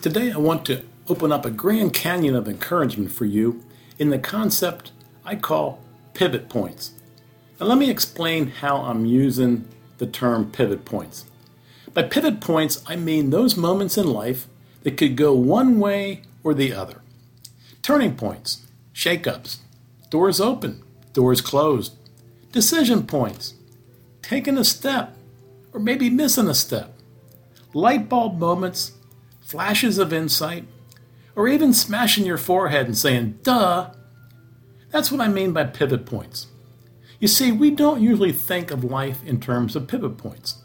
Today, I want to open up a grand canyon of encouragement for you in the concept I call pivot points. Now, let me explain how I'm using the term pivot points. By pivot points, I mean those moments in life that could go one way or the other. Turning points, shake-ups, doors open, doors closed, decision points, taking a step, or maybe missing a step, light bulb moments flashes of insight, or even smashing your forehead and saying, duh. That's what I mean by pivot points. You see, we don't usually think of life in terms of pivot points.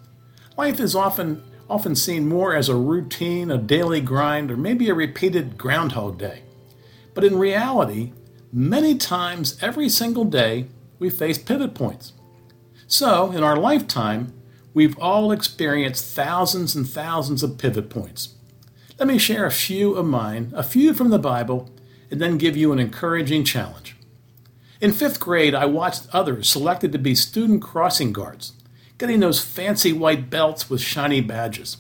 Life is often often seen more as a routine, a daily grind, or maybe a repeated groundhog day. But in reality, many times every single day, we face pivot points. So, in our lifetime, we've all experienced thousands and thousands of pivot points. Let me share a few of mine, a few from the Bible, and then give you an encouraging challenge. In fifth grade, I watched others selected to be student crossing guards, getting those fancy white belts with shiny badges.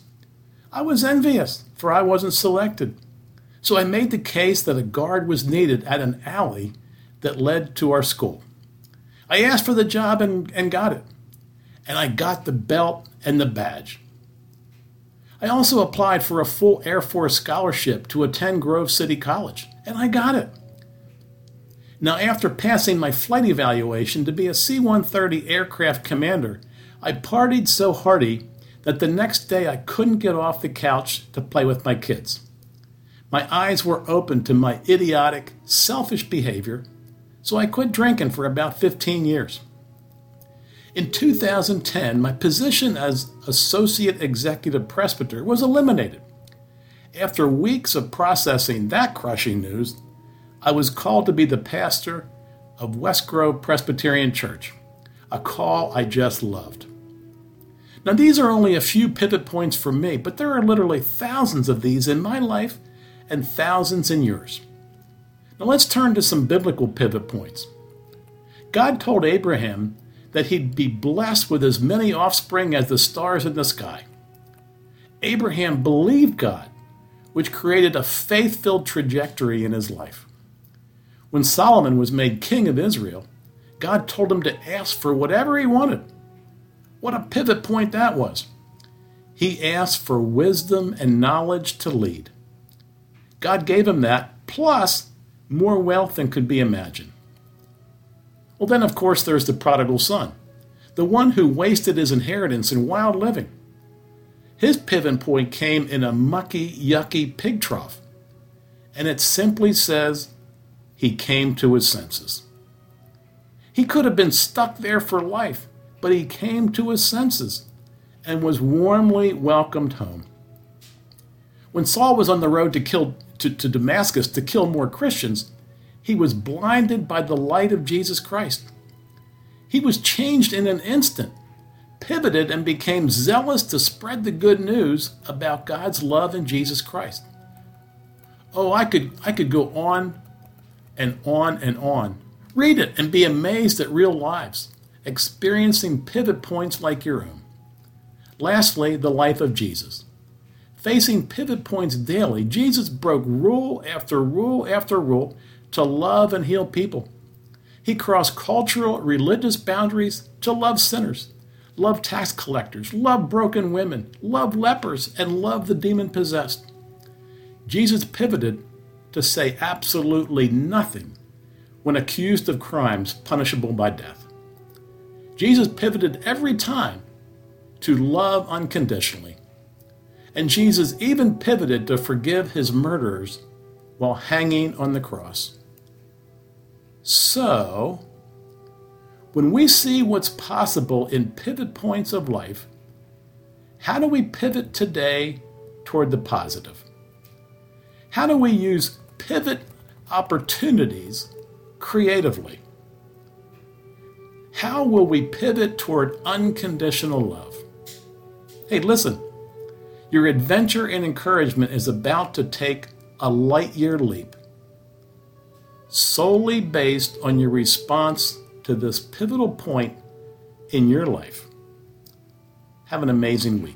I was envious, for I wasn't selected. So I made the case that a guard was needed at an alley that led to our school. I asked for the job and, and got it. And I got the belt and the badge. I also applied for a full Air Force scholarship to attend Grove City College, and I got it. Now, after passing my flight evaluation to be a C 130 aircraft commander, I partied so hearty that the next day I couldn't get off the couch to play with my kids. My eyes were open to my idiotic, selfish behavior, so I quit drinking for about 15 years. In 2010, my position as Associate Executive Presbyter was eliminated. After weeks of processing that crushing news, I was called to be the pastor of West Grove Presbyterian Church, a call I just loved. Now, these are only a few pivot points for me, but there are literally thousands of these in my life and thousands in yours. Now, let's turn to some biblical pivot points. God told Abraham that he'd be blessed with as many offspring as the stars in the sky. Abraham believed God, which created a faith filled trajectory in his life. When Solomon was made king of Israel, God told him to ask for whatever he wanted. What a pivot point that was. He asked for wisdom and knowledge to lead. God gave him that, plus more wealth than could be imagined. Well, then, of course, there's the prodigal son, the one who wasted his inheritance in wild living. His pivot point came in a mucky, yucky pig trough, and it simply says he came to his senses. He could have been stuck there for life, but he came to his senses and was warmly welcomed home. When Saul was on the road to, kill, to, to Damascus to kill more Christians, he was blinded by the light of Jesus Christ. He was changed in an instant, pivoted, and became zealous to spread the good news about God's love in Jesus Christ. Oh, I could, I could go on and on and on. Read it and be amazed at real lives, experiencing pivot points like your own. Lastly, the life of Jesus. Facing pivot points daily, Jesus broke rule after rule after rule to love and heal people. He crossed cultural, religious boundaries to love sinners, love tax collectors, love broken women, love lepers, and love the demon possessed. Jesus pivoted to say absolutely nothing when accused of crimes punishable by death. Jesus pivoted every time to love unconditionally. And Jesus even pivoted to forgive his murderers while hanging on the cross. So, when we see what's possible in pivot points of life, how do we pivot today toward the positive? How do we use pivot opportunities creatively? How will we pivot toward unconditional love? Hey, listen, your adventure and encouragement is about to take a light year leap solely based on your response to this pivotal point in your life. Have an amazing week.